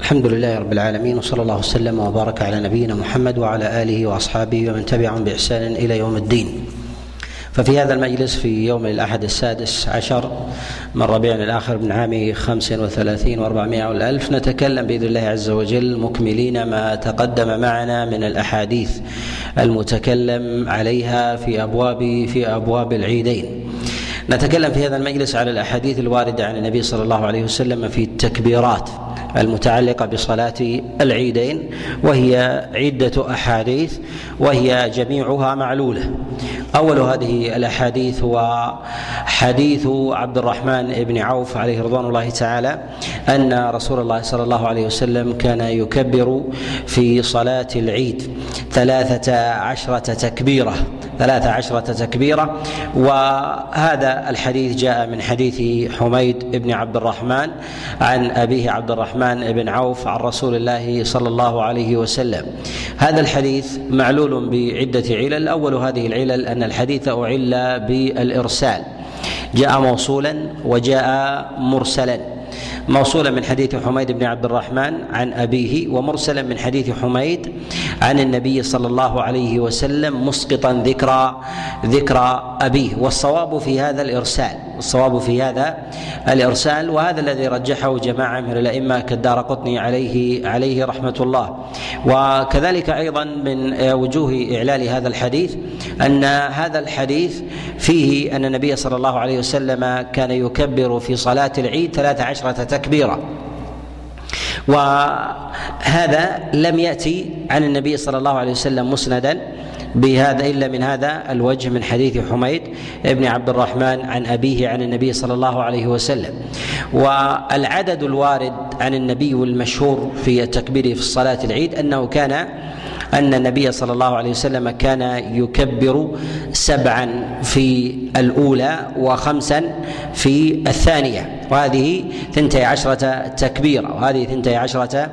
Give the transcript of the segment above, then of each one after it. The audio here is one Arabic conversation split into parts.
الحمد لله رب العالمين وصلى الله وسلم وبارك على نبينا محمد وعلى آله وأصحابه ومن تبعهم بإحسان إلى يوم الدين. ففي هذا المجلس في يوم الأحد السادس عشر من ربيع الآخر من عام خمس وثلاثين وأربعمائة والألف نتكلم بإذن الله عز وجل مكملين ما تقدم معنا من الأحاديث المتكلم عليها في أبواب في أبواب العيدين نتكلم في هذا المجلس على الأحاديث الواردة عن النبي صلى الله عليه وسلم في التكبيرات المتعلقة بصلاة العيدين وهي عدة أحاديث وهي جميعها معلولة. أول هذه الأحاديث هو حديث عبد الرحمن بن عوف عليه رضوان الله تعالى أن رسول الله صلى الله عليه وسلم كان يكبر في صلاة العيد ثلاثة عشرة تكبيرة. ثلاث عشرة تكبيرة. وهذا الحديث جاء من حديث حميد بن عبد الرحمن عن أبيه عبد الرحمن بن عوف عن رسول الله صلى الله عليه وسلم. هذا الحديث معلول بعدة علل. أول هذه العلل أن الحديث أعل بالإرسال. جاء موصولا وجاء مرسلا. موصولا من حديث حميد بن عبد الرحمن عن أبيه ومرسلا من حديث حميد عن النبي صلى الله عليه وسلم مسقطا ذكرى ذكرى أبيه. والصواب في هذا الإرسال. الصواب في هذا الإرسال وهذا الذي رجحه جماعة من الأئمة كالدار قطني عليه عليه رحمة الله. وكذلك أيضا من وجوه إعلال هذا الحديث أن هذا الحديث فيه أن النبي صلى الله عليه وسلم كان يكبر في صلاة العيد ثلاث عشرة تكبيرة وهذا لم يأتي عن النبي صلى الله عليه وسلم مسندا. بهذا إلا من هذا الوجه من حديث حميد بن عبد الرحمن عن أبيه عن النبي صلى الله عليه وسلم. والعدد الوارد عن النبي والمشهور في التكبير في الصلاه العيد أنه كان أن النبي صلى الله عليه وسلم كان يكبر سبعا في الأولى وخمسا في الثانية. وهذه ثنتي عشرة تكبيرة وهذه ثنتي عشرة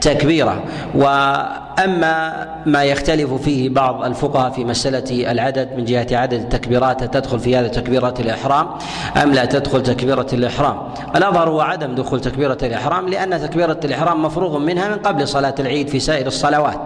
تكبيرة وأما ما يختلف فيه بعض الفقهاء في مسألة العدد من جهة عدد التكبيرات تدخل في هذا تكبيرة الإحرام أم لا تدخل تكبيرة الإحرام؟ الأظهر هو عدم دخول تكبيرة الإحرام لأن تكبيرة الإحرام مفروغ منها من قبل صلاة العيد في سائر الصلوات.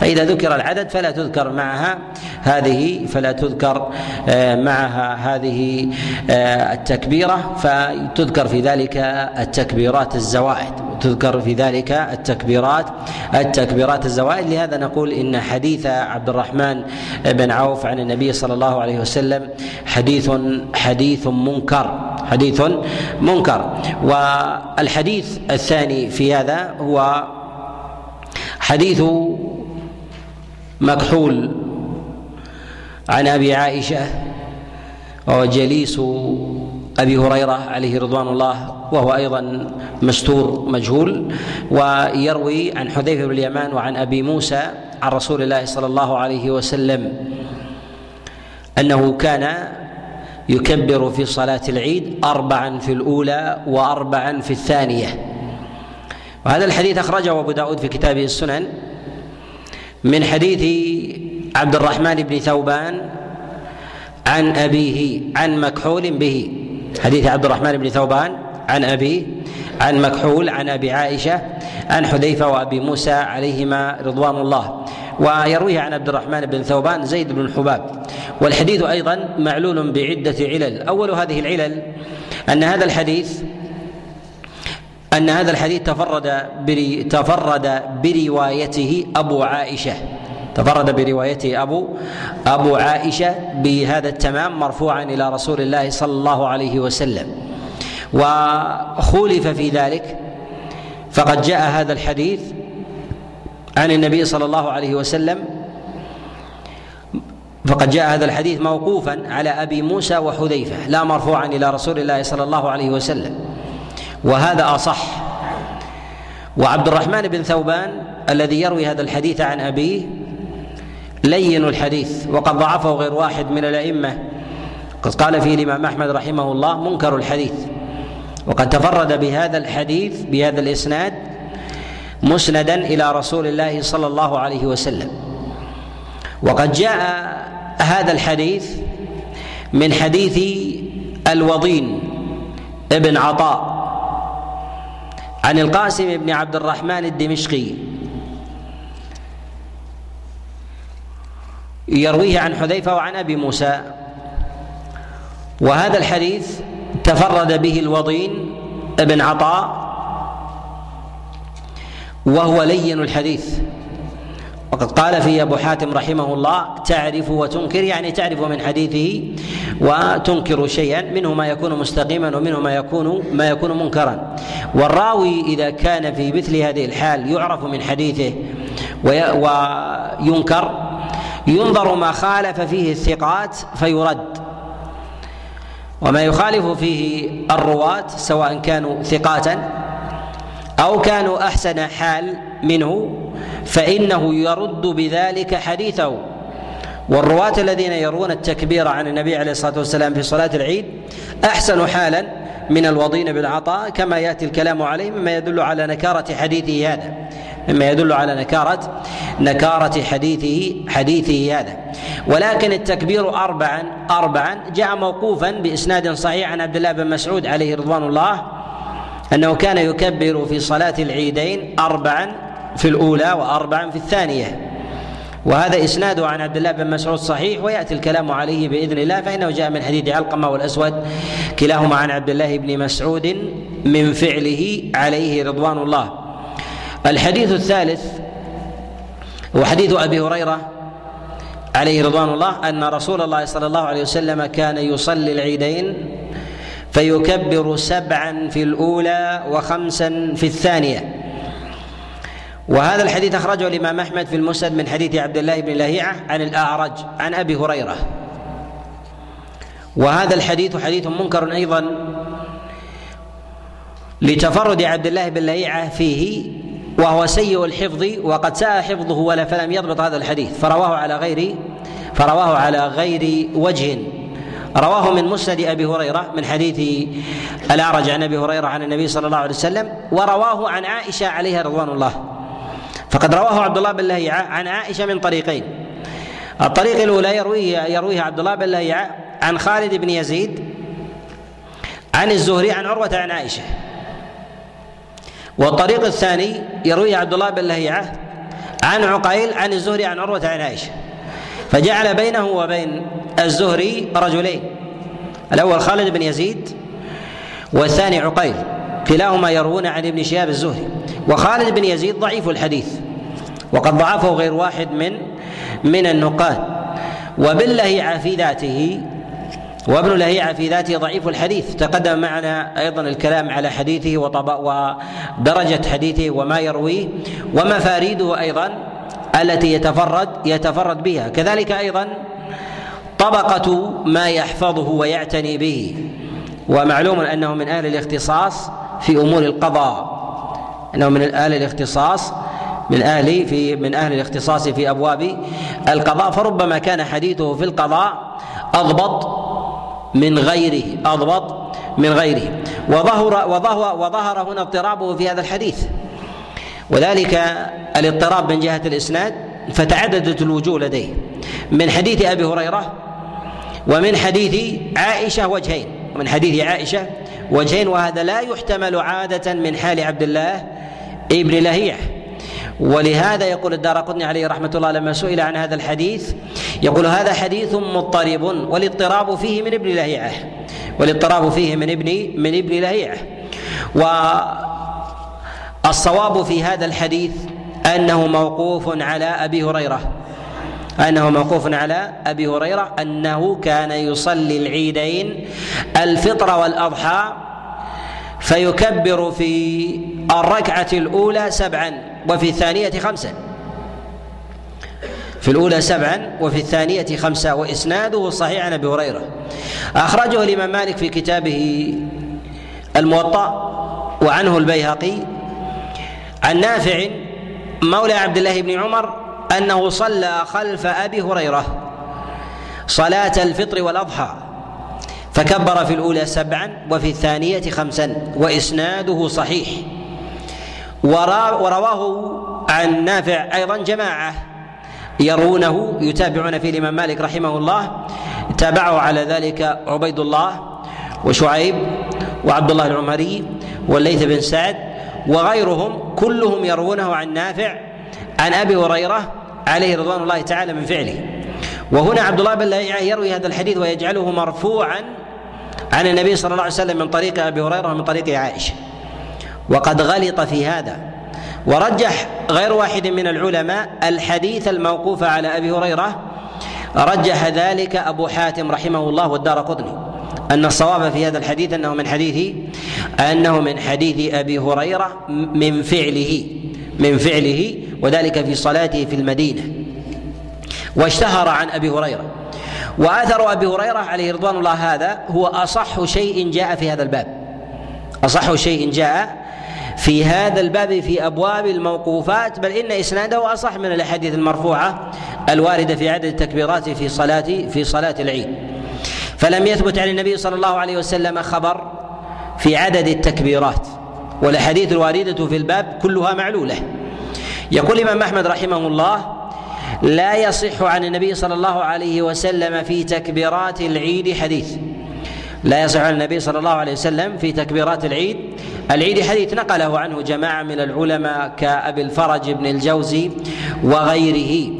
فإذا ذكر العدد فلا تذكر معها هذه فلا تذكر آه، معها هذه آه، التكبيرة فتذكر في ذلك التكبيرات الزوائد. تذكر في ذلك التكبيرات التكبيرات الزوائد. لهذا نقول إن حديث عبد الرحمن بن عوف عن النبي صلى الله عليه وسلم حديث حديث منكر حديث منكر. والحديث الثاني في هذا هو حديث مكحول عن أبي عائشة وهو جليس أبي هريرة عليه رضوان الله وهو أيضا مستور مجهول ويروي عن حذيفة بن اليمان وعن أبي موسى عن رسول الله صلى الله عليه وسلم أنه كان يكبر في صلاة العيد اربعا في الأولى واربعا في الثانية. وهذا الحديث أخرجه أبو داود في كتابه السنن من حديث عبد الرحمن بن ثوبان عن أبيه عن مكحول به. حديث عبد الرحمن بن ثوبان عن أبيه عن مكحول عن أبي عائشة عن حذيفة وأبي موسى عليهما رضوان الله. ويرويه عن عبد الرحمن بن ثوبان زيد بن الحباب والحديث أيضا معلول بعدة علل. أول هذه العلل أن هذا الحديث أن هذا الحديث تفرد تفرد بروايته أبو عائشة. تفرد بروايته أبو أبو عائشة بهذا التمام مرفوعا إلى رسول الله صلى الله عليه وسلم. وخولف في ذلك فقد جاء هذا الحديث عن النبي صلى الله عليه وسلم فقد جاء هذا الحديث موقوفا على أبي موسى وحذيفة لا مرفوعا إلى رسول الله صلى الله عليه وسلم وهذا أصح. وعبد الرحمن بن ثوبان الذي يروي هذا الحديث عن أبيه لين الحديث وقد ضعفه غير واحد من الأئمة. قد قال فيه الإمام أحمد رحمه الله منكر الحديث. وقد تفرد بهذا الحديث بهذا الإسناد مسندا إلى رسول الله صلى الله عليه وسلم. وقد جاء هذا الحديث من حديث الوضين ابن عطاء عن القاسم بن عبد الرحمن الدمشقي. يرويه عن حذيفة وعن أبي موسى. وهذا الحديث تفرد به الوضين ابن عطاء وهو لين الحديث. وقد قال فيه أبو حاتم رحمه الله تعرف وتنكر يعني تعرف من حديثه وتنكر شيئا منه ما يكون مستقيما ومنه ما يكون ما يكون منكرا. والراوي إذا كان في مثل هذه الحال يعرف من حديثه وينكر ينظر ما خالف فيه الثقات فيرد. وما يخالف فيه الرواة سواء كانوا ثقاتا أو كانوا أحسن حال منه فإنه يرد بذلك حديثه. والرواة الذين يروون التكبير عن النبي عليه الصلاة والسلام في صلاة العيد أحسن حالا من الوضين بالعطاء كما يأتي الكلام عليه مما يدل على نكارة حديثه هذا. مما يدل على نكارة نكارة حديثه حديثه هذا. ولكن التكبير أربعا أربعا جاء موقوفا بإسناد صحيح عن عبد الله بن مسعود عليه رضوان الله أنه كان يكبر في صلاة العيدين أربعا في الأولى وأربعا في الثانية. وهذا إسناده عن عبد الله بن مسعود صحيح ويأتي الكلام عليه بإذن الله فإنه جاء من حديث علقمة والأسود كلاهما عن عبد الله بن مسعود من فعله عليه رضوان الله. الحديث الثالث هو حديث أبي هريرة عليه رضوان الله أن رسول الله صلى الله عليه وسلم كان يصلي العيدين فيكبر سبعا في الأولى وخمسا في الثانية. وهذا الحديث أخرجه الإمام أحمد في المسند من حديث عبد الله بن لهيعة عن الأعرج عن أبي هريرة. وهذا الحديث حديث منكر أيضا لتفرد عبد الله بن لهيعة فيه وهو سيء الحفظ وقد ساء حفظه ولا فلم يضبط هذا الحديث. فرواه على غير فرواه على غير وجه. رواه من مسند أبي هريرة من حديث الأعرج عن أبي هريرة عن النبي صلى الله عليه وسلم ورواه عن عائشة عليها رضوان الله. فقد رواه عبد الله بن لهيعة عن عائشة من طريقين. الطريق الأولى يرويه يرويها عبد الله بن لهيعة عن خالد بن يزيد عن الزهري عن عروة عن عائشة. والطريق الثاني يرويه عبد الله بن لهيعة عن عقيل عن الزهري عن عروة عن عائشة. فجعل بينه وبين الزهري رجلين الأول خالد بن يزيد والثاني عقيل كلاهما يروون عن ابن شهاب الزهري. وخالد بن يزيد ضعيف الحديث وقد ضعفه غير واحد من من النقاد. وابن لهيعة في ذاته وابن لهيعة في ذاته ضعيف الحديث. تقدم معنا أيضا الكلام على حديثه ودرجة حديثه وما يرويه ومفاريده أيضا التي يتفرد يتفرد بها. كذلك أيضا طبقة ما يحفظه ويعتني به. ومعلوم أنه من أهل الاختصاص في أمور القضاء. أنه من أهل الاختصاص من أهل في من أهل الاختصاص في أبواب القضاء. فربما كان حديثه في القضاء أضبط من غيره. أضبط. من غيره. وظهر وظهر وظهر هنا اضطرابه في هذا الحديث. وذلك الاضطراب من جهة الإسناد فتعددت الوجوه لديه. من حديث أبي هريرة ومن حديث عائشة وجهين. ومن حديث عائشة وجهين وهذا لا يحتمل عادة من حال عبد الله ابن لهيع. ولهذا يقول الدار قطني عليه رحمة الله لما سئل عن هذا الحديث يقول هذا حديث مضطرب والاضطراب فيه من ابن لهيعة والاضطراب فيه من ابن من ابن لهيعة. والصواب في هذا الحديث أنه موقوف على أبي هريرة أنه موقوف على أبي هريرة أنه كان يصلي العيدين الفطر والأضحى فيكبر في الركعة الأولى سبعا. وفي الثانية خمسا في الأولى سبعا وفي الثانية خمسة وإسناده صحيح عن أبي هريرة. أخرجه الإمام مالك في كتابه الموطأ وعنه البيهقي عن نافع مولى عبد الله بن عمر أنه صلى خلف أبي هريرة صلاة الفطر والأضحى فكبر في الأولى سبعا وفي الثانية خمسا وإسناده صحيح. ورواه عن نافع أيضا جماعة يرونه يتابعون في الإمام مالك رحمه الله. تابعه على ذلك عبيد الله وشعيب وعبد الله العمري والليث بن سعد وغيرهم كلهم يروونه عن نافع عن أبي هريرة عليه رضوان الله تعالى من فعله. وهنا عبد الله بن لهيعة يروي هذا الحديث ويجعله مرفوعا عن النبي صلى الله عليه وسلم من طريق أبي هريرة ومن طريق عائشة. وقد غلط في هذا. ورجح غير واحد من العلماء الحديث الموقوف على أبي هريرة رجح ذلك أبو حاتم رحمه الله والدار قطني. أن الصواب في هذا الحديث أنه من حديث أنه من حديث أبي هريرة من فعله من فعله وذلك في صلاته في المدينة. واشتهر عن أبي هريرة. وآثر أبي هريرة عليه رضوان الله هذا هو أصح شيء جاء في هذا الباب. أصح شيء جاء في هذا الباب في أبواب الموقوفات بل إن إسناده أصح من الأحاديث المرفوعة الواردة في عدد التكبيرات في صلاه في صلاة العيد. فلم يثبت عن النبي صلى الله عليه وسلم خبر في عدد التكبيرات. والأحاديث الواردة في الباب كلها معلولة. يقول الإمام أحمد رحمه الله لا يصح عن النبي صلى الله عليه وسلم في تكبيرات العيد حديث. لا يصح عن النبي صلى الله عليه وسلم في تكبيرات العيد. العيد حديث نقله عنه جماعة من العلماء كأبي الفرج بن الجوزي وغيره.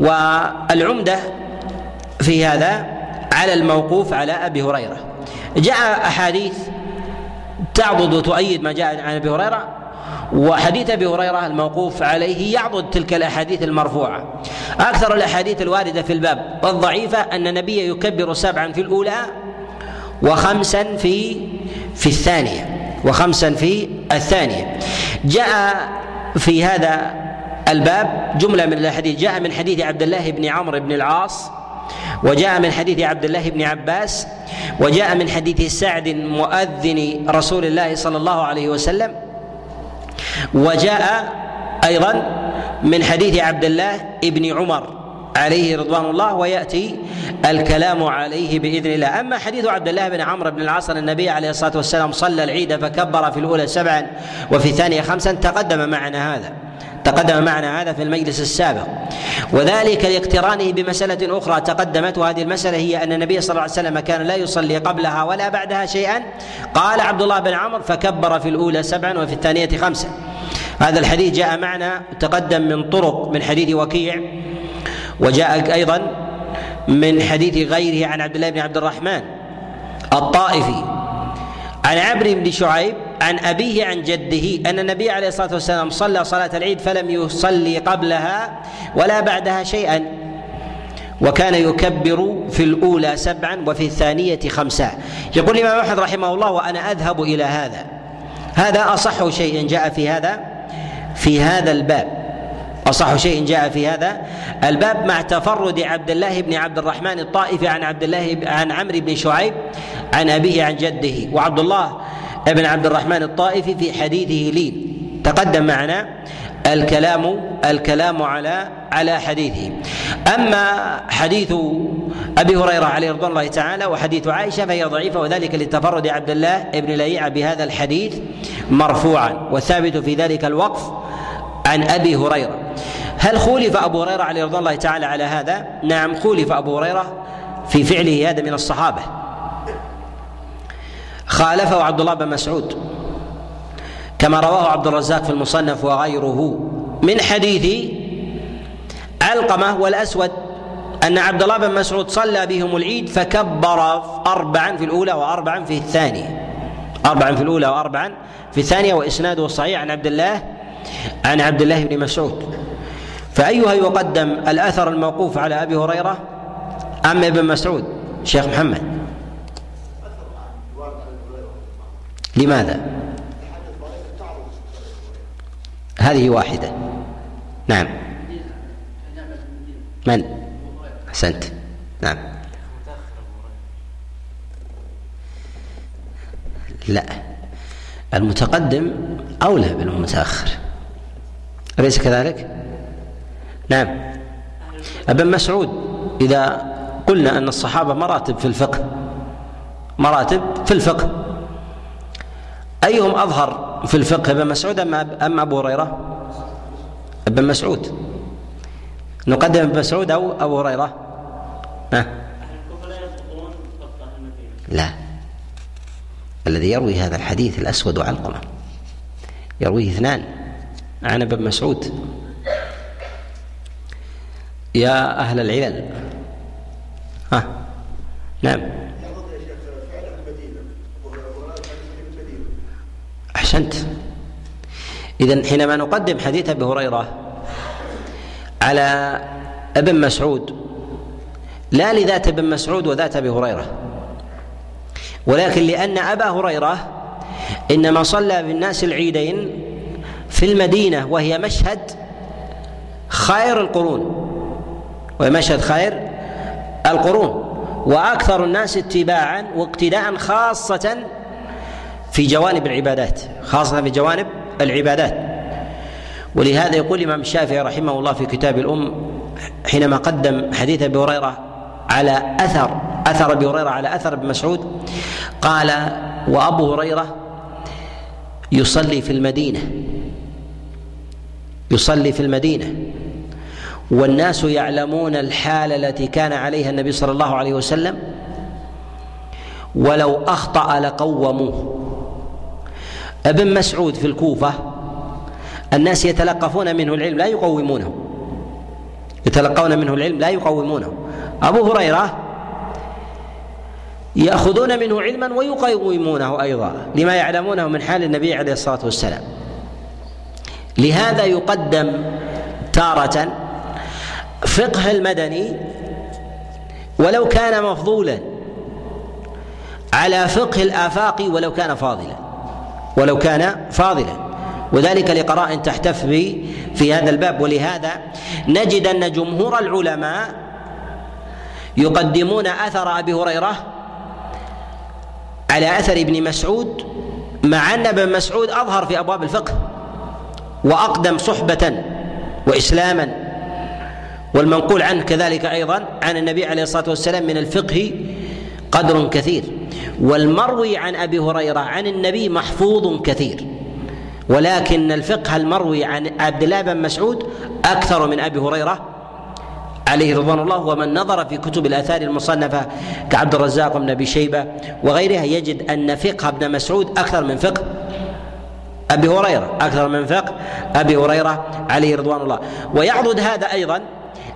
والعمدة في هذا على الموقوف على أبي هريرة. جاء أحاديث تعضد وتؤيد ما جاء عن أبي هريرة وحديث أبي هريرة الموقوف عليه يعضد تلك الأحاديث المرفوعة. أكثر الأحاديث الواردة في الباب والضعيفة أن النبي يكبر سبعا في الأولى وخمسا في في الثانية. وخمسا في الثانية. جاء في هذا الباب جملة من الأحاديث. جاء من حديث عبد الله بن عمرو بن العاص وجاء من حديث عبد الله بن عباس وجاء من حديث سعد مؤذن رسول الله صلى الله عليه وسلم وجاء أيضا من حديث عبد الله بن عمر. عليه رضوان الله ويأتي الكلام عليه بإذن الله. أما حديث عبد الله بن عمرو بن العاص النبي عليه الصلاة والسلام صلى العيد فكبر في الأولى سبعا وفي الثانية خمسا تقدم معنا هذا تقدم معنا هذا في المجلس السابق. وذلك لاقترانه بمسألة أخرى تقدمت وهذه المسألة هي أن النبي صلى الله عليه وسلم كان لا يصلي قبلها ولا بعدها شيئا. قال عبد الله بن عمر فكبر في الأولى سبعا وفي الثانية خمسا. هذا الحديث جاء معنا تقدم من طرق من حديث وكيع. وجاء أيضا من حديث غيره عن عبد الله بن عبد الرحمن الطائفي. عن عمرو بن شعيب عن أبيه عن جده أن النبي عليه الصلاة والسلام صلى صلاة العيد فلم يصلي قبلها ولا بعدها شيئا وكان يكبر في الأولى سبعا وفي الثانية خمسا. يقول الإمام أحمد رحمه الله وأنا أذهب إلى هذا. هذا أصح شيء جاء في هذا في هذا الباب. أصح شيء جاء في هذا الباب مع تفرد عبد الله بن عبد الرحمن الطائفي عن عبد الله عن عمرو بن شعيب عن أبيه عن جده وعبد الله بن عبد الرحمن الطائفي في حديثه لي. تقدم معنا الكلام الكلام على على حديثه. أما حديث أبي هريرة عليه رضوان الله تعالى وحديث عائشة فهي ضعيفة وذلك لتفرد عبد الله بن ليعه بهذا الحديث مرفوعا. والثابت في ذلك الوقف عن أبي هريرة. هل خولف أبو هريرة عليه رضوان الله تعالى على هذا؟ نعم خولف أبو هريرة في فعله هذا من الصحابة. خالفه عبد الله بن مسعود كما رواه عبد الرزاق في المصنف وغيره من حديث علقمه والأسود أن عبد الله بن مسعود صلى بهم العيد فكبر اربعا في الأولى واربعا في الثانية. اربعا في الأولى واربعا في الثانية وإسناده صحيح. عن عبد الله عن عبد الله بن مسعود. فأيها يقدم الأثر الموقوف على أبي هريرة أم ابن مسعود؟ شيخ محمد. لماذا؟ هذه واحدة. نعم. من؟ أحسنت. نعم. لا. المتقدم أولى بالمتأخر. أليس كذلك؟ نعم أبن مسعود إذا قلنا أن الصحابة مراتب في الفقه مراتب في الفقه أيهم أظهر في الفقه أبن مسعود أم أم أبو هريرة؟ أبن مسعود نقدم أبن مسعود أو أبو هريرة؟ ها؟ لا الذي يروي هذا الحديث الأسود علقمة يرويه اثنان عن أبن مسعود يا أهل العلل. ها نعم. أحسنت. إذا حينما نقدم حديث أبي هريرة على ابن مسعود لا لذات ابن مسعود وذات أبي هريرة ولكن لأن أبا هريرة إنما صلى بالناس العيدين في المدينة وهي مشهد خير القرون. وهي مشهد خير القرون. وأكثر الناس اتباعا واقتداء خاصة في جوانب العبادات خاصة في جوانب العبادات. ولهذا يقول الإمام الشافعي رحمه الله في كتاب الأم حينما قدم حديث أبي هريرة على أثر أثر أبي هريرة على أثر ابن مسعود قال وأبو هريرة يصلي في المدينة يصلي في المدينة والناس يعلمون الحال التي كان عليها النبي صلى الله عليه وسلم ولو أخطأ لقوموه. ابن مسعود في الكوفة الناس يتلقفون منه العلم لا يقومونه. يتلقون منه العلم لا يقومونه. أبو هريرة يأخذون منه علما ويقومونه أيضا لما يعلمونه من حال النبي عليه الصلاة والسلام. لهذا يقدم تارة فقه المدني ولو كان مفضولا على فقه الآفاق ولو كان فاضلا ولو كان فاضلا. وذلك لقراء تحتف به في هذا الباب. ولهذا نجد أن جمهور العلماء يقدمون أثر أبي هريرة على أثر ابن مسعود مع أن ابن مسعود أظهر في أبواب الفقه وأقدم صحبة وإسلاما. والمنقول عنه كذلك أيضا عن النبي عليه الصلاة والسلام من الفقه قدر كثير. والمروي عن أبي هريرة عن النبي محفوظ كثير. ولكن الفقه المروي عن عبد الله بن مسعود أكثر من أبي هريرة عليه رضوان الله ومن نظر في كتب الآثار المصنفة كعبد الرزاق بن أبي شيبة وغيرها يجد أن فقه ابن مسعود أكثر من فقه أبي هريرة أكثر من فقه أبي هريرة عليه رضوان الله. ويعضد هذا أيضا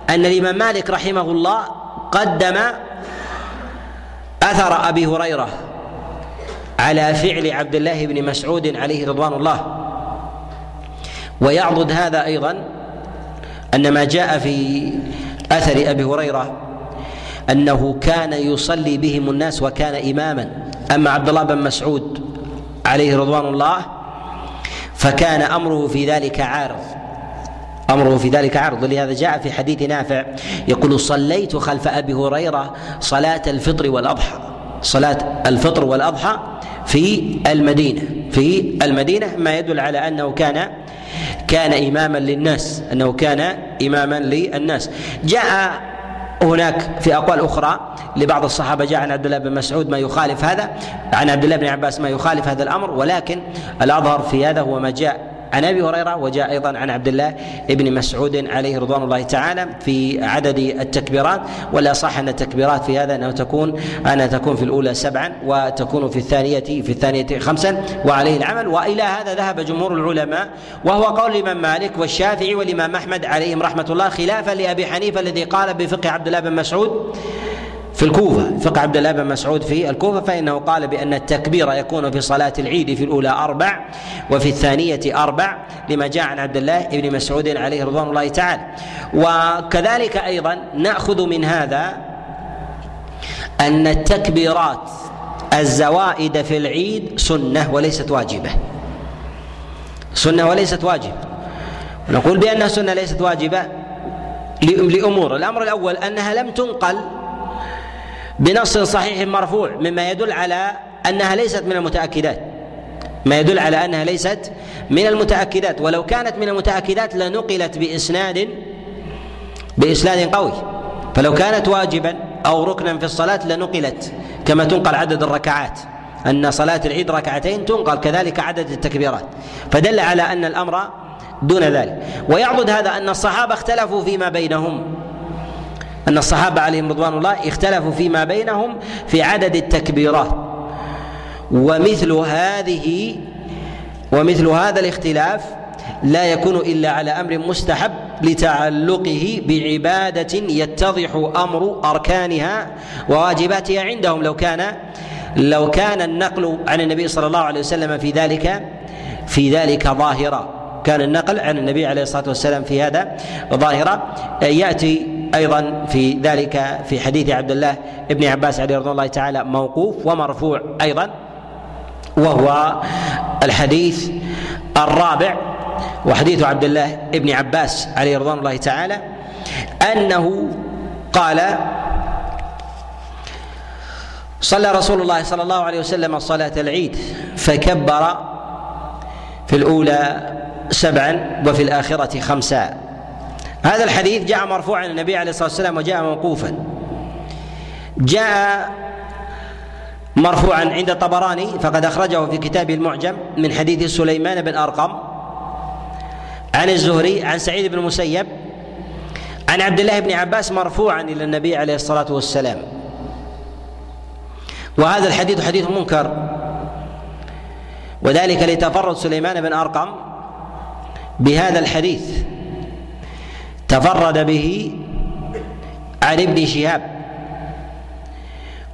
أن الإمام مالك رحمه الله قدم أثر أبي هريرة على فعل عبد الله بن مسعود عليه رضوان الله. ويعضد هذا أيضا أن ما جاء في أثر أبي هريرة أنه كان يصلي بهم الناس وكان اماما. أما عبد الله بن مسعود عليه رضوان الله فكان أمره في ذلك عارض. أمره في ذلك عرض ولهذا جاء في حديث نافع يقول صليت خلف أبي هريرة صلاة الفطر والأضحى. صلاة الفطر والأضحى في المدينة في المدينة ما يدل على أنه كان كان إماما للناس أنه كان إماما للناس. جاء هناك في أقوال أخرى لبعض الصحابة جاء عن عبد الله بن مسعود ما يخالف هذا عن عبد الله بن عباس ما يخالف هذا الأمر ولكن الأظهر في هذا هو ما جاء عن أبي هريرة وجاء أيضا عن عبد الله بن مسعود عليه رضوان الله تعالى في عدد التكبيرات. ولا صح أن التكبيرات في هذا أنها تكون أنها تكون في الأولى سبعا وتكون في الثانية في الثانية خمسا وعليه العمل. وإلى هذا ذهب جمهور العلماء وهو قول الإمام مالك والشافعي والإمام أحمد عليهم رحمة الله خلافا لأبي حنيفة الذي قال بفقه عبد الله بن مسعود في الكوفة. فقه عبد الله بن مسعود في الكوفة فإنه قال بأن التكبير يكون في صلاة العيد في الأولى أربع وفي الثانية أربع لما جاء عن عبد الله بن مسعود عليه رضوان الله تعالى. وكذلك أيضا نأخذ من هذا أن التكبيرات الزوائد في العيد سنة وليست واجبة. سنة وليست واجبة. نقول بأنها سنة ليست واجبة لأمور. الأمر الأول أنها لم تنقل بنص صحيح مرفوع مما يدل على أنها ليست من المتأكدات. ما يدل على أنها ليست من المتأكدات. ولو كانت من المتأكدات لنقلت بإسناد بإسناد قوي. فلو كانت واجبا أو ركنا في الصلاة لنقلت كما تنقل عدد الركعات. أن صلاة العيد ركعتين تنقل كذلك عدد التكبيرات. فدل على أن الأمر دون ذلك. ويعضد هذا أن الصحابة اختلفوا فيما بينهم. أن الصحابة عليهم رضوان الله اختلفوا فيما بينهم في عدد التكبيرات. ومثل هذه ومثل هذا الاختلاف لا يكون إلا على أمر مستحب لتعلقه بعبادة يتضح أمر أركانها وواجباتها عندهم. لو كان لو كان النقل عن النبي صلى الله عليه وسلم في ذلك في ذلك ظاهرا. كان النقل عن النبي عليه الصلاة والسلام في هذا ظاهرا. يأتي أيضا في ذلك في حديث عبد الله بن عباس عليه رضي الله تعالى موقوف ومرفوع أيضا وهو الحديث الرابع وحديث عبد الله بن عباس عليه رضوان الله تعالى أنه قال صلى رسول الله صلى الله عليه وسلم صلاة العيد فكبر في الأولى سبعا وفي الآخرة خمسا. هذا الحديث جاء مرفوعا النبي عليه الصلاة والسلام وجاء موقوفا. جاء مرفوعا عند الطبراني فقد أخرجه في كتابه المعجم من حديث سليمان بن أرقم عن الزهري عن سعيد بن المسيب عن عبد الله بن عباس مرفوعا إلى النبي عليه الصلاة والسلام. وهذا الحديث حديث منكر. وذلك لتفرد سليمان بن أرقم بهذا الحديث. تفرد به عن ابن شهاب.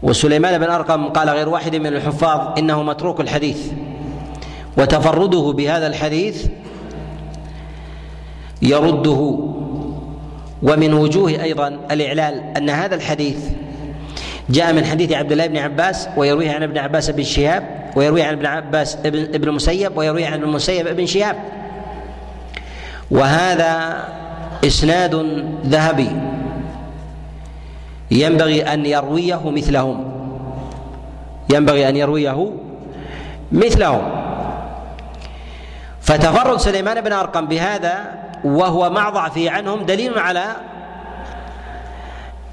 وسليمان بن أرقم قال غير واحد من الحفاظ إنه متروك الحديث. وتفرده بهذا الحديث يرده. ومن وجوه أيضا الإعلال أن هذا الحديث جاء من حديث عبد الله بن عباس ويرويه عن ابن عباس بن شهاب ويرويه عن ابن عباس ابن المسيب ويرويه عن ابن المسيب ابن شهاب. وهذا إسناد ذهبي. ينبغي أن يرويه مثلهم. ينبغي أن يرويه مثلهم. فتفرد سليمان بن أرقم بهذا وهو مع ضعفه عنهم دليل على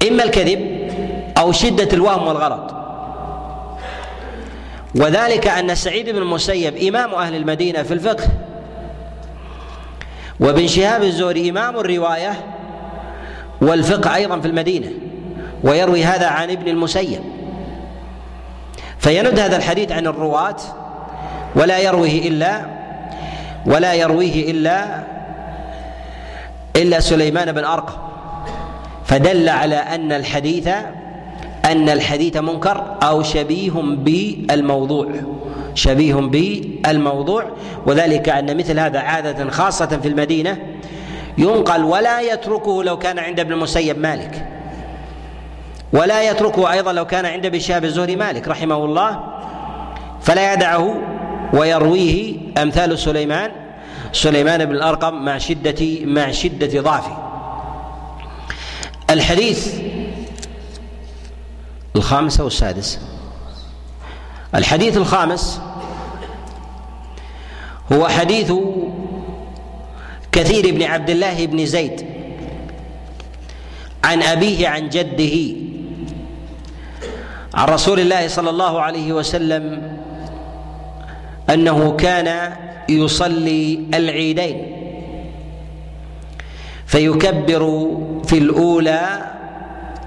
إما الكذب أو شدة الوهم والغلط. وذلك أن سعيد بن المسيب إمام أهل المدينة في الفقه وابن شهاب الزهري إمام الرواية والفقه أيضا في المدينة ويروي هذا عن ابن المسيب. فيند هذا الحديث عن الرواة ولا يرويه إلا ولا يرويه إلا إلا سليمان بن أرقم. فدل على أن الحديث أن الحديث منكر أو شبيه بالموضوع. شبيه بالموضوع وذلك أن مثل هذا عادة خاصة في المدينة ينقل ولا يتركه لو كان عند ابن المسيب مالك. ولا يتركه أيضا لو كان عند ابن شهاب الزهري مالك رحمه الله فلا يدعه ويرويه أمثال سليمان سليمان بن الأرقم مع شدة مع شدة ضعفه. الحديث الخامس أو السادس الحديث الخامس هو حديث كثير بن عبد الله بن زيد عن أبيه عن جده عن رسول الله صلى الله عليه وسلم أنه كان يصلي العيدين فيكبر في الأولى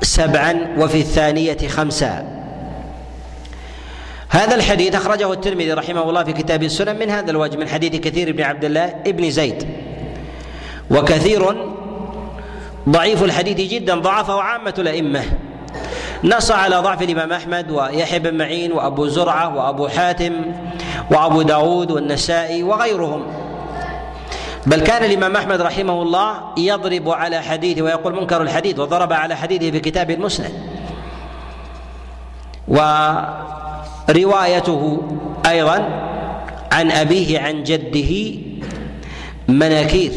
سبعا وفي الثانية خمسا هذا الحديث أخرجه الترمذي رحمه الله في كتاب السنن من هذا الوجه من حديث كثير بن عبد الله ابن زيد. وكثير ضعيف الحديث جدا ضعفه عامة الأئمة. نص على ضعف الإمام أحمد ويحيى بن معين وأبو زرعة وأبو حاتم وأبو داود والنسائي وغيرهم. بل كان الإمام أحمد رحمه الله يضرب على حديثه ويقول منكر الحديث وضرب على حديثه في كتاب المسند. وروايته أيضا عن أبيه عن جده مناكير.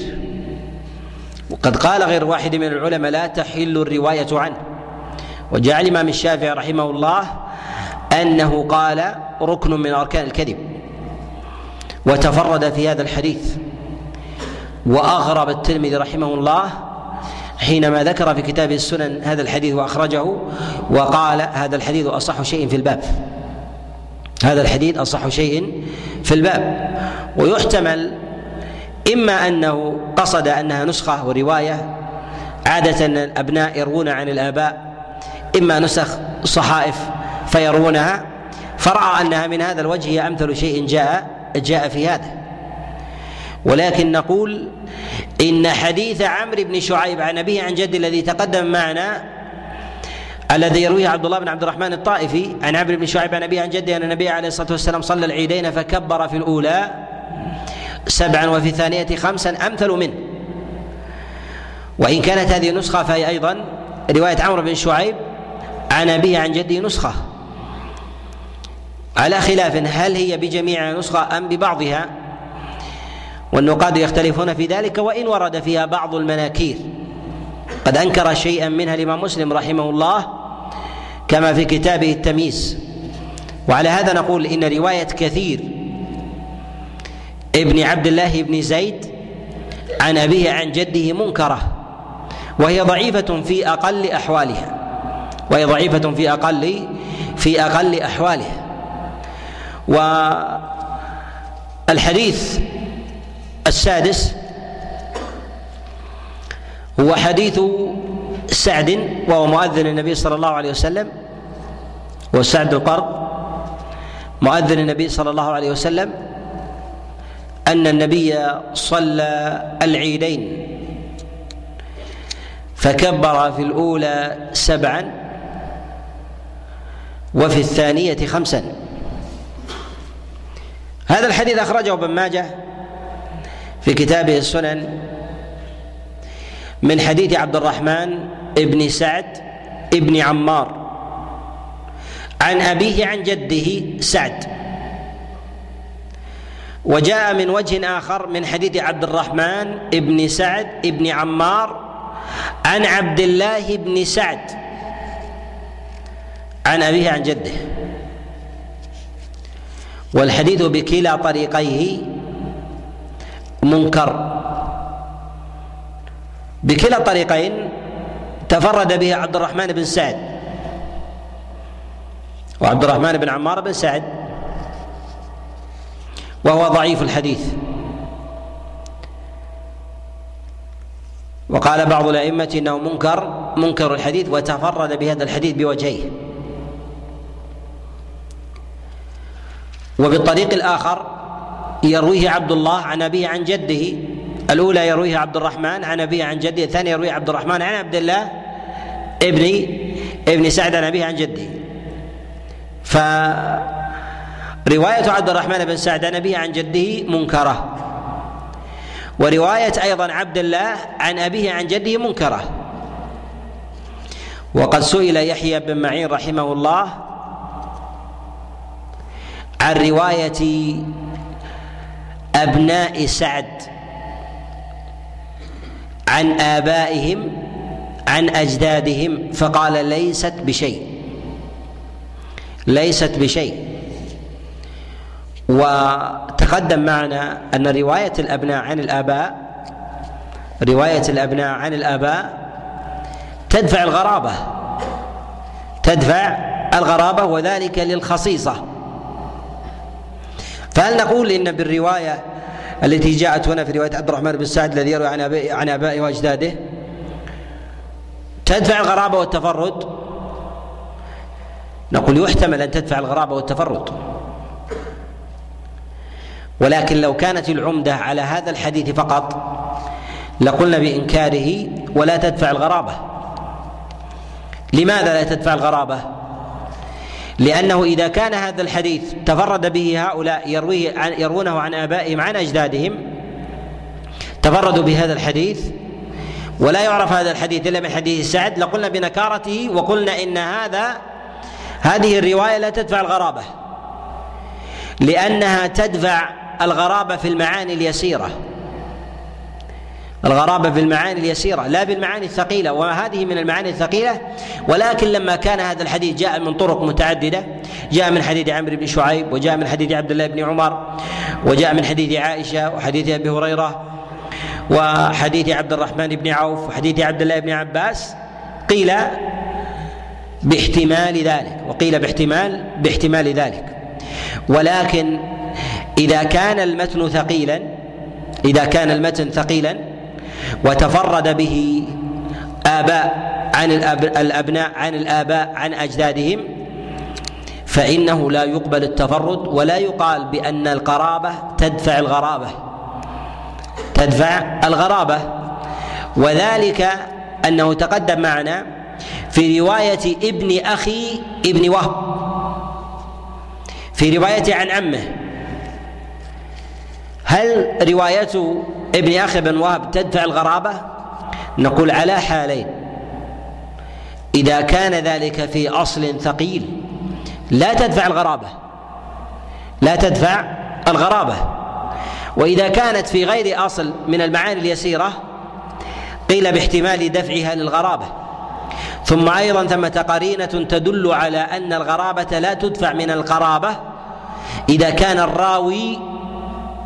وقد قال غير واحد من العلماء لا تحل الرواية عنه. وجاء الإمام الشافعي رحمه الله أنه قال ركن من أركان الكذب. وتفرد في هذا الحديث. وأغرب الترمذي رحمه الله حينما ذكر في كتابه السنن هذا الحديث وأخرجه وقال هذا الحديث أصح شيء في الباب. هذا الحديث أصح شيء في الباب. ويحتمل إما أنه قصد أنها نسخة ورواية عادة الأبناء يروون عن الآباء إما نسخ صحائف فيروونها فرأى أنها من هذا الوجه هي أمثل شيء جاء جاء في هذا. ولكن نقول إن حديث عمرو بن شعيب عن أبيه عن جد الذي تقدم معنا الذي يرويه عبد الله بن عبد الرحمن الطائفي عن عمرو بن شعيب عن أبيه عن جده أن النبي عليه الصلاة والسلام صلى العيدين فكبر في الأولى سبعا وفي الثانية خمسا أمثل منه. وإن كانت هذه النسخة فهي أيضا رواية عمرو بن شعيب عن أبيه عن جده نسخة. على خلاف هل هي بجميع نسخة أم ببعضها؟ والنقاد يختلفون في ذلك وإن ورد فيها بعض المناكير. قد أنكر شيئا منها الإمام مسلم رحمه الله كما في كتابه التمييز. وعلى هذا نقول إن رواية كثير ابن عبد الله بن زيد عن أبيه عن جده منكرة وهي ضعيفة في أقل أحوالها وهي ضعيفة في أقل في أقل أحوالها. والحديث السادس هو حديث سعد وهو مؤذن النبي صلى الله عليه وسلم وسعد القرض. مؤذن النبي صلى الله عليه وسلم أن النبي صلى العيدين فكبر في الأولى سبعا وفي الثانية خمسا. هذا الحديث أخرجه ابن ماجه في كتابه السنن من حديث عبد الرحمن بن سعد بن عمار. عن أبيه عن جده سعد. وجاء من وجه آخر من حديث عبد الرحمن بن سعد بن عمار عن عبد الله بن سعد عن أبيه عن جده. والحديث بكلا طريقيه منكر. بكلا الطريقين تفرد به عبد الرحمن بن سعد. وعبد الرحمن بن عمار بن سعد. وهو ضعيف الحديث. وقال بعض الأئمة إنه منكر منكر الحديث وتفرد بهذا الحديث بوجهيه. وبالطريق الآخر يرويه عبد الله عن أبيه عن جده. الأولى يرويها عبد الرحمن عن أبيه عن جده الثانية يرويها عبد الرحمن عن عبد الله ابن ابن سعد عن أبيه عن جده. فرواية عبد الرحمن بن سعد عن أبيه عن جده منكرة. ورواية أيضا عبد الله عن أبيه عن جده منكرة. وقد سئل يحيى بن معين رحمه الله عن رواية أبناء سعد عن آبائهم عن أجدادهم فقال ليست بشيء. ليست بشيء. وتقدم معنا أن رواية الأبناء عن الآباء رواية الأبناء عن الآباء تدفع الغرابة تدفع الغرابة وذلك للخصيصة. فهل نقول إن بالرواية التي جاءت هنا في رواية عبد الرحمن بن سعد الذي يروي عن ابائه عن آبائه وأجداده تدفع الغرابة والتفرد. نقول يحتمل أن تدفع الغرابة والتفرد ولكن لو كانت العمدة على هذا الحديث فقط لقلنا بإنكاره ولا تدفع الغرابة. لماذا لا تدفع الغرابة؟ لأنه إذا كان هذا الحديث تفرد به هؤلاء يرويه عن يروونه عن آبائهم عن أجدادهم تفردوا بهذا الحديث ولا يعرف هذا الحديث إلا من حديث سعد لقلنا بنكارته وقلنا إن هذا هذه الرواية لا تدفع الغرابة لأنها تدفع الغرابة في المعاني اليسيرة. الغرابة في المعاني اليسيرة لا بالمعاني الثقيلة وهذه من المعاني الثقيلة. ولكن لما كان هذا الحديث جاء من طرق متعددة جاء من حديث عمرو بن شعيب وجاء من حديث عبد الله بن عمر وجاء من حديث عائشة وحديث أبي هريرة وحديث عبد الرحمن بن عوف وحديث عبد الله بن عباس. قيل باحتمال ذلك وقيل باحتمال باحتمال ذلك. ولكن إذا كان المتن ثقيلا إذا كان المتن ثقيلا وتفرد به آباء عن الأبناء عن الآباء عن أجدادهم فإنه لا يقبل التفرد ولا يقال بأن القرابة تدفع الغرابة. تدفع الغرابة. وذلك أنه تقدم معنا في رواية ابن أخي ابن وهب. في روايته عن عمه. هل رواية ابن أخي بن وهب تدفع الغرابة؟ نقول على حالين. إذا كان ذلك في أصل ثقيل لا تدفع الغرابة. لا تدفع الغرابة. وإذا كانت في غير أصل من المعاني اليسيرة قيل باحتمال دفعها للغرابة. ثم أيضا ثمة قرينة تدل على أن الغرابة لا تدفع من القرابة إذا كان الراوي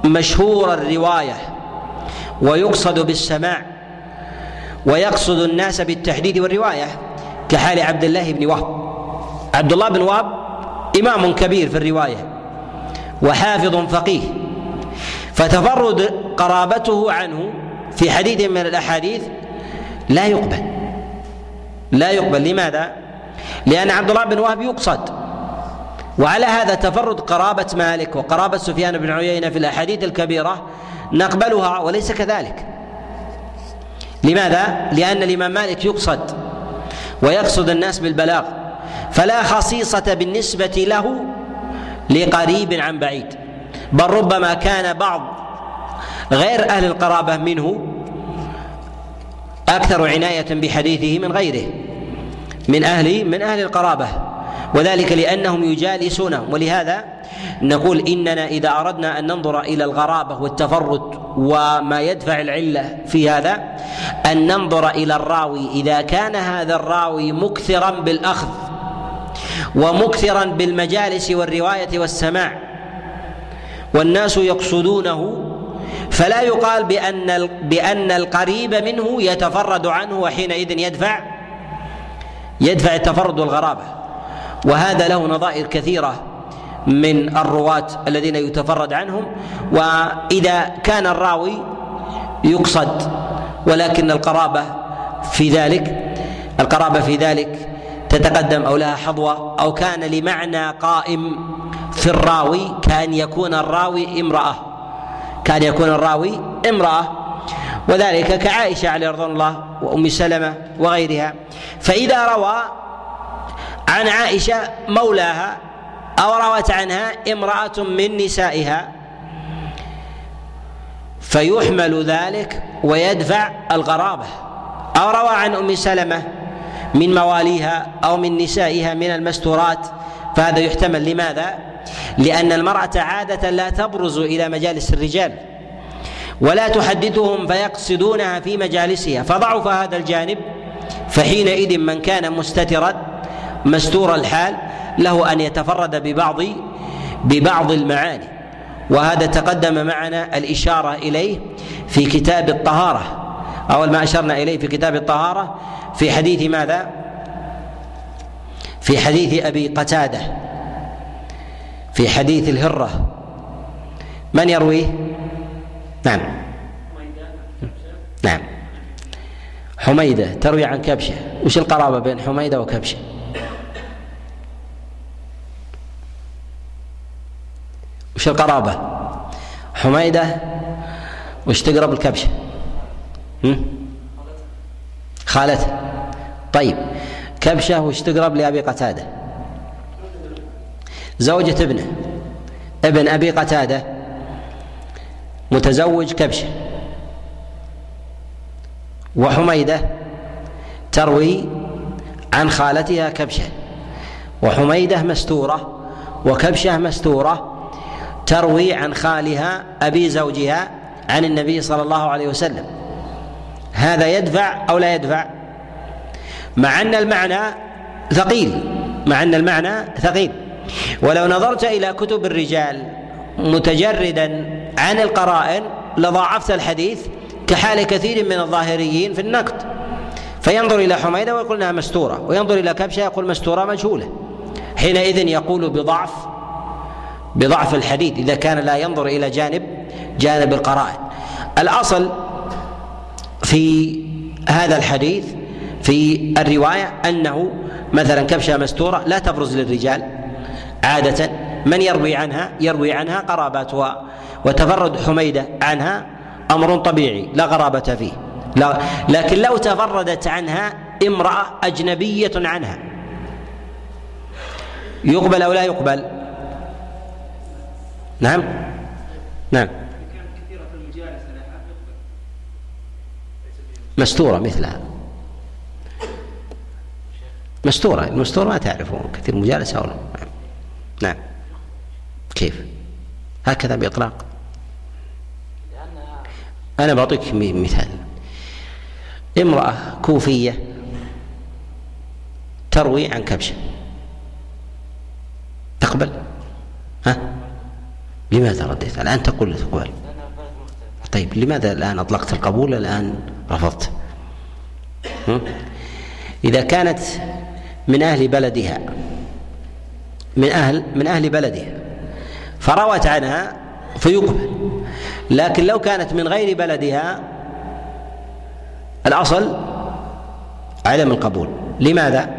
مشهور الرواية ويقصد بالسماع ويقصد الناس بالتحديد والرواية كحال عبد الله بن وهب. عبد الله بن وهب إمام كبير في الرواية وحافظ فقيه. فتفرد قرابته عنه في حديث من الأحاديث لا يقبل. لا يقبل. لماذا؟ لأن عبد الله بن وهب يقصد. وعلى هذا تفرد قرابة مالك وقرابة سفيان بن عيينة في الأحاديث الكبيرة نقبلها وليس كذلك. لماذا؟ لأن الإمام مالك يقصد ويقصد الناس بالبلاغ. فلا خصيصة بالنسبة له لقريب عن بعيد. بل ربما كان بعض غير أهل القرابة منه أكثر عناية بحديثه من غيره من أهل من أهل القرابة وذلك لأنهم يجالسونهم ولهذا نقول إننا إذا أردنا أن ننظر إلى الغرابة والتفرد وما يدفع العلة في هذا أن ننظر إلى الراوي إذا كان هذا الراوي مكثرا بالأخذ ومكثرا بالمجالس والرواية والسماع والناس يقصدونه فلا يقال بأن بأن القريب منه يتفرد عنه وحينئذ يدفع يدفع التفرد والغرابة وهذا له نظائر كثيرة من الرواة الذين يتفرد عنهم. وإذا كان الراوي يقصد ولكن القرابة في ذلك القرابة في ذلك تتقدم أو لها حظوة أو كان لمعنى قائم في الراوي كأن يكون الراوي امرأة. كان يكون الراوي امرأة وذلك كعائشة عليه رضوان الله وأم سلمة وغيرها فإذا روى عن عائشة مولاها أو روت عنها امرأة من نسائها فيحمل ذلك ويدفع الغرابة أو روى عن أم سلمة من مواليها أو من نسائها من المستورات فهذا يحتمل لماذا؟ لأن المرأة عادة لا تبرز إلى مجالس الرجال ولا تحدثهم فيقصدونها في مجالسها فضعف هذا الجانب فحينئذ من كان مستترا مستور الحال له أن يتفرد ببعض ببعض المعاني وهذا تقدم معنا الإشارة إليه في كتاب الطهارة أول ما أشرنا إليه في كتاب الطهارة في حديث ماذا؟ في حديث أبي قتادة في حديث الهرة. من يرويه؟ نعم. نعم. حميدة تروي عن كبشة. وش القرابة بين حميدة وكبشة؟ وش القرابة؟ حميدة. وش تقرب الكبشة؟ خالته طيب. كبشة وش تقرب لأبي قتادة؟ زوجة ابنه. ابن أبي قتادة. متزوج كبشة وحميدة تروي عن خالتها كبشة. وحميدة مستورة وكبشة مستورة تروي عن خالها أبي زوجها عن النبي صلى الله عليه وسلم. هذا يدفع أو لا يدفع؟ مع أن المعنى ثقيل. مع أن المعنى ثقيل. ولو نظرت إلى كتب الرجال متجردا عن القرائن لضاعفت الحديث كحال كثير من الظاهريين في النقد. فينظر إلى حميدة ويقول إنها مستورة وينظر إلى كبشة يقول مستورة مجهولة. حينئذ يقول بضعف بضعف الحديث إذا كان لا ينظر إلى جانب جانب القرائن. الأصل في هذا الحديث في الرواية أنه مثلا كبشة مستورة لا تبرز للرجال. عادة من يروي عنها؟ يروي عنها قراباتها وتفرد حميدة عنها أمر طبيعي لا غرابة فيه. لا لكن لو تفردت عنها امرأة أجنبية عنها. يقبل أو لا يقبل؟ نعم؟ نعم. مستورة مثلها. مستورة المستورة ما تعرفه كثير مجالسة أو نعم. كيف؟ هكذا بإطلاق. أنا بعطيك مثال. امرأة كوفية تروي عن كبشة. تقبل؟ ها؟ لماذا رديت؟ الآن تقول تقبل. طيب لماذا الآن أطلقت القبول؟ الآن رفضت. إذا كانت من أهل بلدها من أهل من أهل بلدها فروت عنها فيقبل لكن لو كانت من غير بلدها الأصل عدم القبول. لماذا؟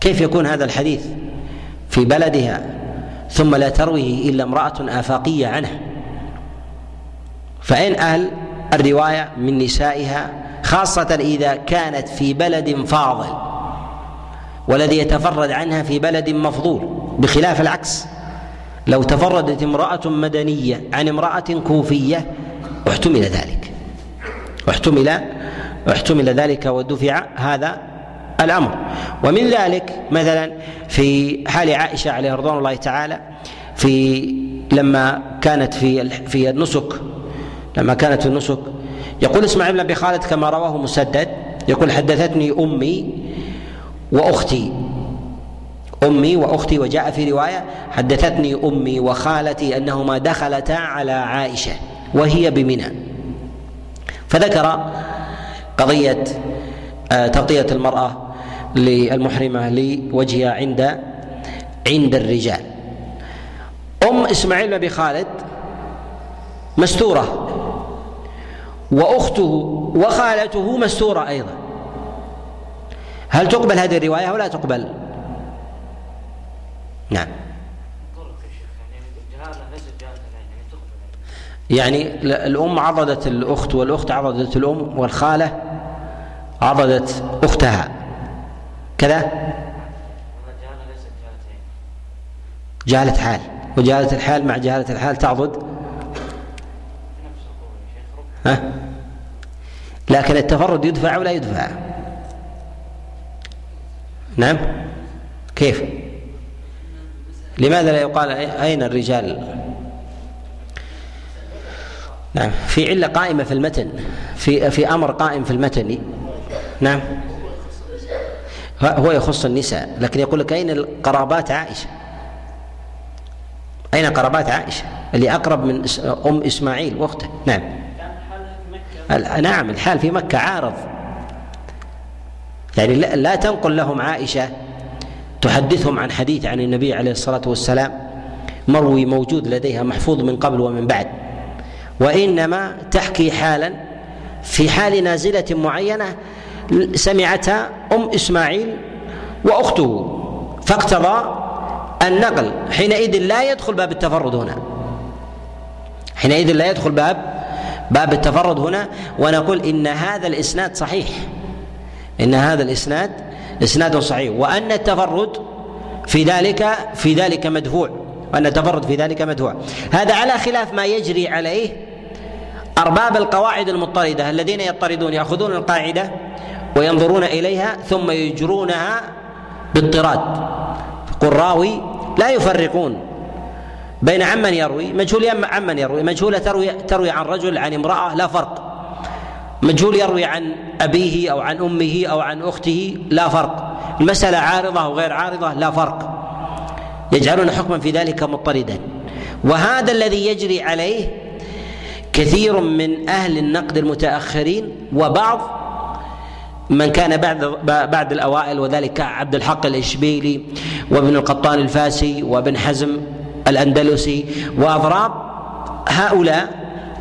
كيف يكون هذا الحديث في بلدها ثم لا ترويه إلا امرأة آفاقية عنه؟ فإن أهل الرواية من نسائها خاصة إذا كانت في بلد فاضل؟ والذي يتفرد عنها في بلد مفضول بخلاف العكس. لو تفردت امرأة مدنية عن امرأة كوفية احتمل ذلك. احتمل احتمل ذلك ودفع هذا الأمر. ومن ذلك مثلا في حال عائشة عليه رضوان الله تعالى في لما كانت في في النسك لما كانت في النسك يقول اسماعيل بن أبي خالد كما رواه مسدد يقول حدثتني أمي وأختي أمي وأختي وجاء في رواية حدثتني أمي وخالتي أنهما دخلتا على عائشة وهي بمنى. فذكر قضية آه، تغطية المرأة للمحرمة لوجهها عند عند الرجال. أم إسماعيل بن ابي خالد مستورة وأخته وخالته مستورة أيضا. هل تقبل هذه الرواية أو لا تقبل؟ نعم. يعني الأم عضدت الأخت والأخت عضدت الأم والخالة عضدت أختها. كذا؟ جهالة حال. وجهالة الحال مع جهالة الحال تعضد. ها؟ لكن التفرد يدفع ولا يدفع؟ نعم؟ كيف؟ لماذا لا يقال أين الرجال؟ نعم في علة قائمة في المتن في في أمر قائم في المتن. نعم. هو يخص النساء لكن يقول لك أين القرابات عائشة؟ أين قرابات عائشة؟ اللي أقرب من أم إسماعيل وأخته نعم. نعم الحال في مكة عارض. يعني لا تنقل لهم عائشة تحدثهم عن حديث عن النبي عليه الصلاة والسلام مروي موجود لديها محفوظ من قبل ومن بعد. وإنما تحكي حالا في حال نازلة معينة سمعتها أم إسماعيل وأخته فاقتضى النقل. حينئذ لا يدخل باب التفرد هنا. حينئذ لا يدخل باب باب التفرد هنا. ونقول إن هذا الإسناد صحيح. إن هذا الإسناد اسناد صحيح. وأن التفرد في ذلك في ذلك مدفوع. وأن التفرد في ذلك مدفوع. هذا على خلاف ما يجري عليه أرباب القواعد المضطرده الذين يضطردون يأخذون القاعدة وينظرون إليها ثم يجرونها باضطراد. قل راوي لا يفرقون بين عمن يروي مجهول عمن يروي مجهولة تروي تروي عن رجل عن امرأة لا فرق. مجهول يروي عن أبيه أو عن أمه أو عن أخته لا فرق. المسألة عارضة أو غير عارضة لا فرق. يجعلون حكما في ذلك مضطردا. وهذا الذي يجري عليه كثير من أهل النقد المتأخرين وبعض من كان بعد بعد الأوائل وذلك عبد الحق الإشبيلي وابن القطان الفاسي وابن حزم الأندلسي واضراب هؤلاء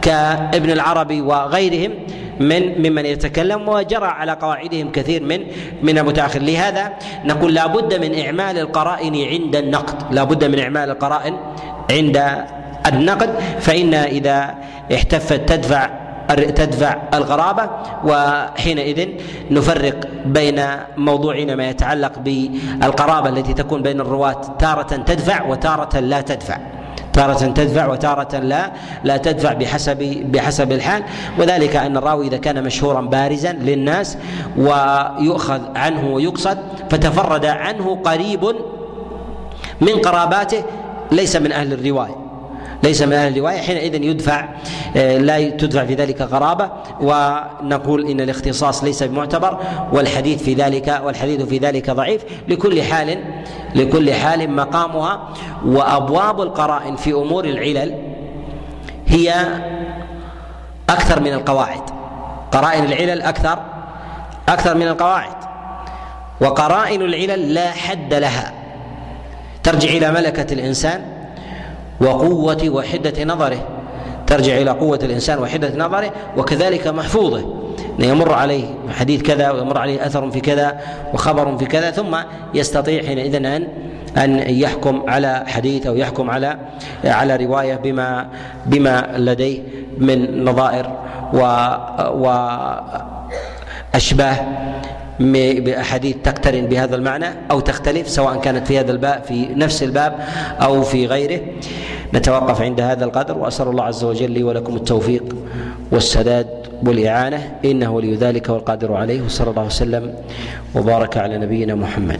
كابن العربي وغيرهم من ممن يتكلم وجرى على قواعدهم كثير من من المتأخر. لهذا نقول لا بد من إعمال القرائن عند النقد. لا بد من إعمال القرائن عند النقد. فإنها إذا احتفت تدفع تدفع الغرابة وحينئذ نفرق بين موضوعنا ما يتعلق بالقرابة التي تكون بين الرواة تارة تدفع وتارة لا تدفع. تارة تدفع وتارة لا لا تدفع بحسب بحسب الحال. وذلك أن الراوي إذا كان مشهورا بارزا للناس ويؤخذ عنه ويقصد فتفرد عنه قريب من قراباته ليس من أهل الرواية. ليس من أهل الرواية حينئذ يدفع آه، لا تدفع في ذلك غرابة ونقول إن الاختصاص ليس بمعتبر والحديث في ذلك والحديث في ذلك ضعيف. لكل حال لكل حال مقامها وأبواب القرائن في أمور العلل هي أكثر من القواعد. قرائن العلل أكثر أكثر من القواعد. وقرائن العلل لا حد لها. ترجع إلى ملكة الإنسان وقوة وحدة نظره. ترجع إلى قوة الإنسان وحدة نظره وكذلك محفوظه. يمر عليه حديث كذا ويمر عليه أثر في كذا وخبر في كذا ثم يستطيع حينئذ أن أن يحكم على حديث أو يحكم على على رواية بما بما لديه من نظائر و وأشباه بأحاديث تقترن بهذا المعنى أو تختلف سواء كانت في هذا الباب في نفس الباب أو في غيره. نتوقف عند هذا القدر وأسأل الله عز وجل لي ولكم التوفيق والسداد والإعانة إنه ولي ذلك والقادر عليه وصلى الله وسلم وبارك على نبينا محمد.